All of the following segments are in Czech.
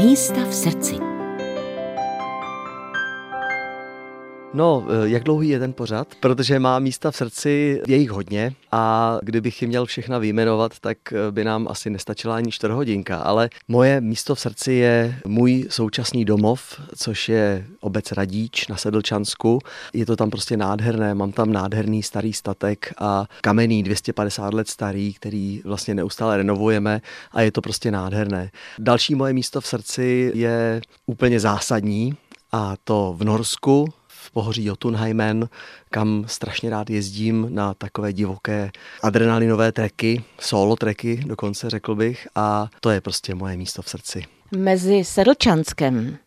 Místa v srdci. No, eh, jak dlouhý je ten pořad? Protože má místa v srdci, je jich hodně a kdybych je měl všechna vyjmenovat, tak eh, by nám asi nestačila ani čtvrthodinka, ale moje místo v srdci je můj současný domov, což je obec Radíč na Sedlčansku. Je to tam prostě nádherné, mám tam nádherný starý statek a kamenný 250 let starý, který vlastně neustále renovujeme a je to prostě nádherné. Další moje místo v srdci je úplně zásadní a to v Norsku, pohoří Jotunheimen, kam strašně rád jezdím na takové divoké adrenalinové treky, solo treky dokonce řekl bych a to je prostě moje místo v srdci. Mezi Sedlčanskem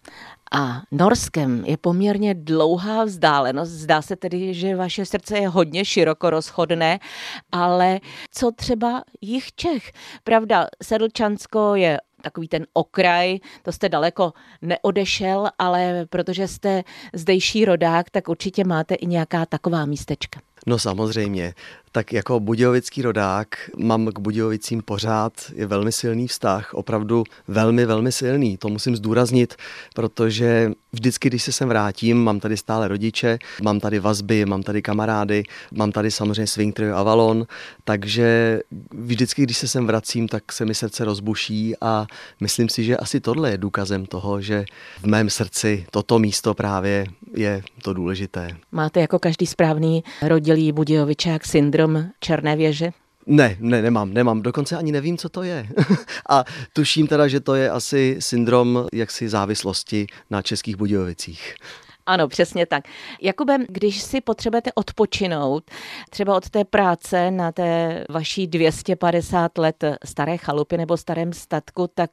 a Norskem je poměrně dlouhá vzdálenost. Zdá se tedy, že vaše srdce je hodně široko rozchodné, ale co třeba jich Čech? Pravda, Sedlčansko je takový ten okraj, to jste daleko neodešel, ale protože jste zdejší rodák, tak určitě máte i nějaká taková místečka. No samozřejmě tak jako budějovický rodák mám k Budějovicím pořád je velmi silný vztah, opravdu velmi, velmi silný. To musím zdůraznit, protože vždycky, když se sem vrátím, mám tady stále rodiče, mám tady vazby, mám tady kamarády, mám tady samozřejmě Swing Trio Avalon, takže vždycky, když se sem vracím, tak se mi srdce rozbuší a myslím si, že asi tohle je důkazem toho, že v mém srdci toto místo právě je to důležité. Máte jako každý správný rodilý Budějovičák syndrom syndrom Černé věže? Ne, ne, nemám, nemám. Dokonce ani nevím, co to je. a tuším teda, že to je asi syndrom jaksi závislosti na českých Budějovicích. Ano, přesně tak. Jakube, když si potřebujete odpočinout, třeba od té práce na té vaší 250 let staré chalupy nebo starém statku, tak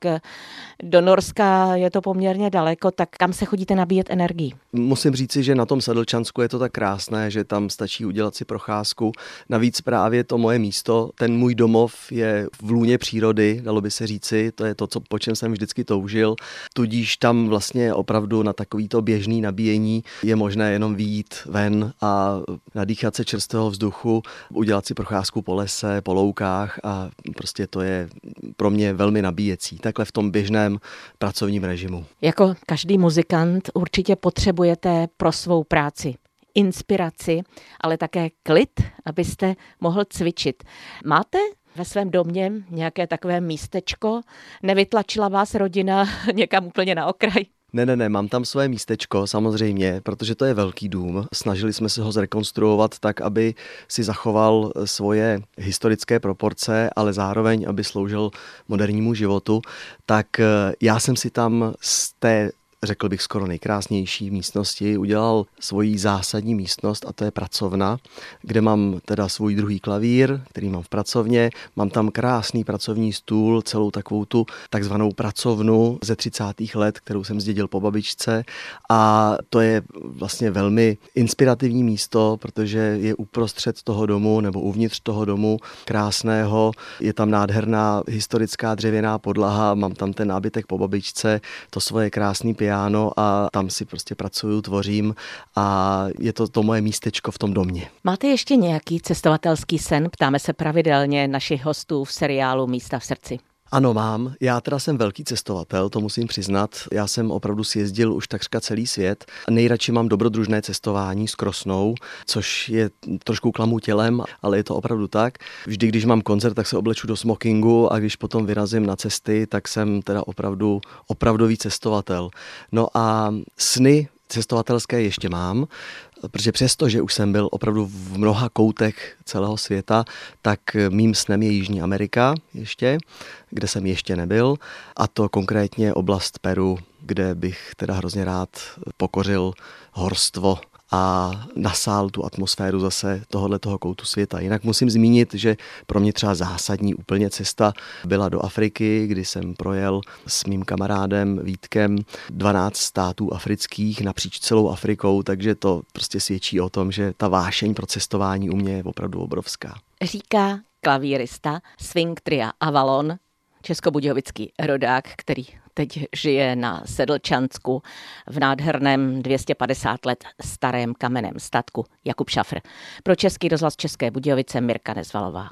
do Norska je to poměrně daleko, tak kam se chodíte nabíjet energii? Musím říci, že na tom Sedlčansku je to tak krásné, že tam stačí udělat si procházku. Navíc právě to moje místo, ten můj domov je v lůně přírody, dalo by se říci, to je to, co, po čem jsem vždycky toužil. Tudíž tam vlastně opravdu na takovýto běžný nabíjení spojení je možné jenom výjít ven a nadýchat se čerstvého vzduchu, udělat si procházku po lese, po loukách a prostě to je pro mě velmi nabíjecí, takhle v tom běžném pracovním režimu. Jako každý muzikant určitě potřebujete pro svou práci inspiraci, ale také klid, abyste mohl cvičit. Máte ve svém domě nějaké takové místečko? Nevytlačila vás rodina někam úplně na okraj? Ne, ne, ne, mám tam své místečko, samozřejmě, protože to je velký dům. Snažili jsme se ho zrekonstruovat tak, aby si zachoval svoje historické proporce, ale zároveň, aby sloužil modernímu životu. Tak eh, já jsem si tam z té řekl bych skoro nejkrásnější místnosti, udělal svoji zásadní místnost a to je pracovna, kde mám teda svůj druhý klavír, který mám v pracovně, mám tam krásný pracovní stůl, celou takovou tu takzvanou pracovnu ze 30. let, kterou jsem zdědil po babičce. A to je vlastně velmi inspirativní místo, protože je uprostřed toho domu nebo uvnitř toho domu krásného, je tam nádherná historická dřevěná podlaha, mám tam ten nábytek po babičce, to svoje krásný piano piano a tam si prostě pracuju, tvořím a je to to moje místečko v tom domě. Máte ještě nějaký cestovatelský sen? Ptáme se pravidelně našich hostů v seriálu Místa v srdci. Ano, mám. Já teda jsem velký cestovatel, to musím přiznat. Já jsem opravdu sjezdil už takřka celý svět. Nejradši mám dobrodružné cestování s krosnou, což je trošku klamu tělem, ale je to opravdu tak. Vždy, když mám koncert, tak se obleču do smokingu a když potom vyrazím na cesty, tak jsem teda opravdu opravdový cestovatel. No a sny cestovatelské ještě mám protože přesto, že už jsem byl opravdu v mnoha koutech celého světa, tak mým snem je Jižní Amerika ještě, kde jsem ještě nebyl, a to konkrétně oblast Peru, kde bych teda hrozně rád pokořil horstvo a nasál tu atmosféru zase tohohle toho koutu světa. Jinak musím zmínit, že pro mě třeba zásadní úplně cesta byla do Afriky, kdy jsem projel s mým kamarádem Vítkem 12 států afrických napříč celou Afrikou, takže to prostě svědčí o tom, že ta vášeň pro cestování u mě je opravdu obrovská. Říká klavírista swing tria Avalon, českobudějovický rodák, který teď žije na Sedlčansku v nádherném 250 let starém kamenném statku Jakub Šafr. Pro Český rozhlas České Budějovice Mirka Nezvalová.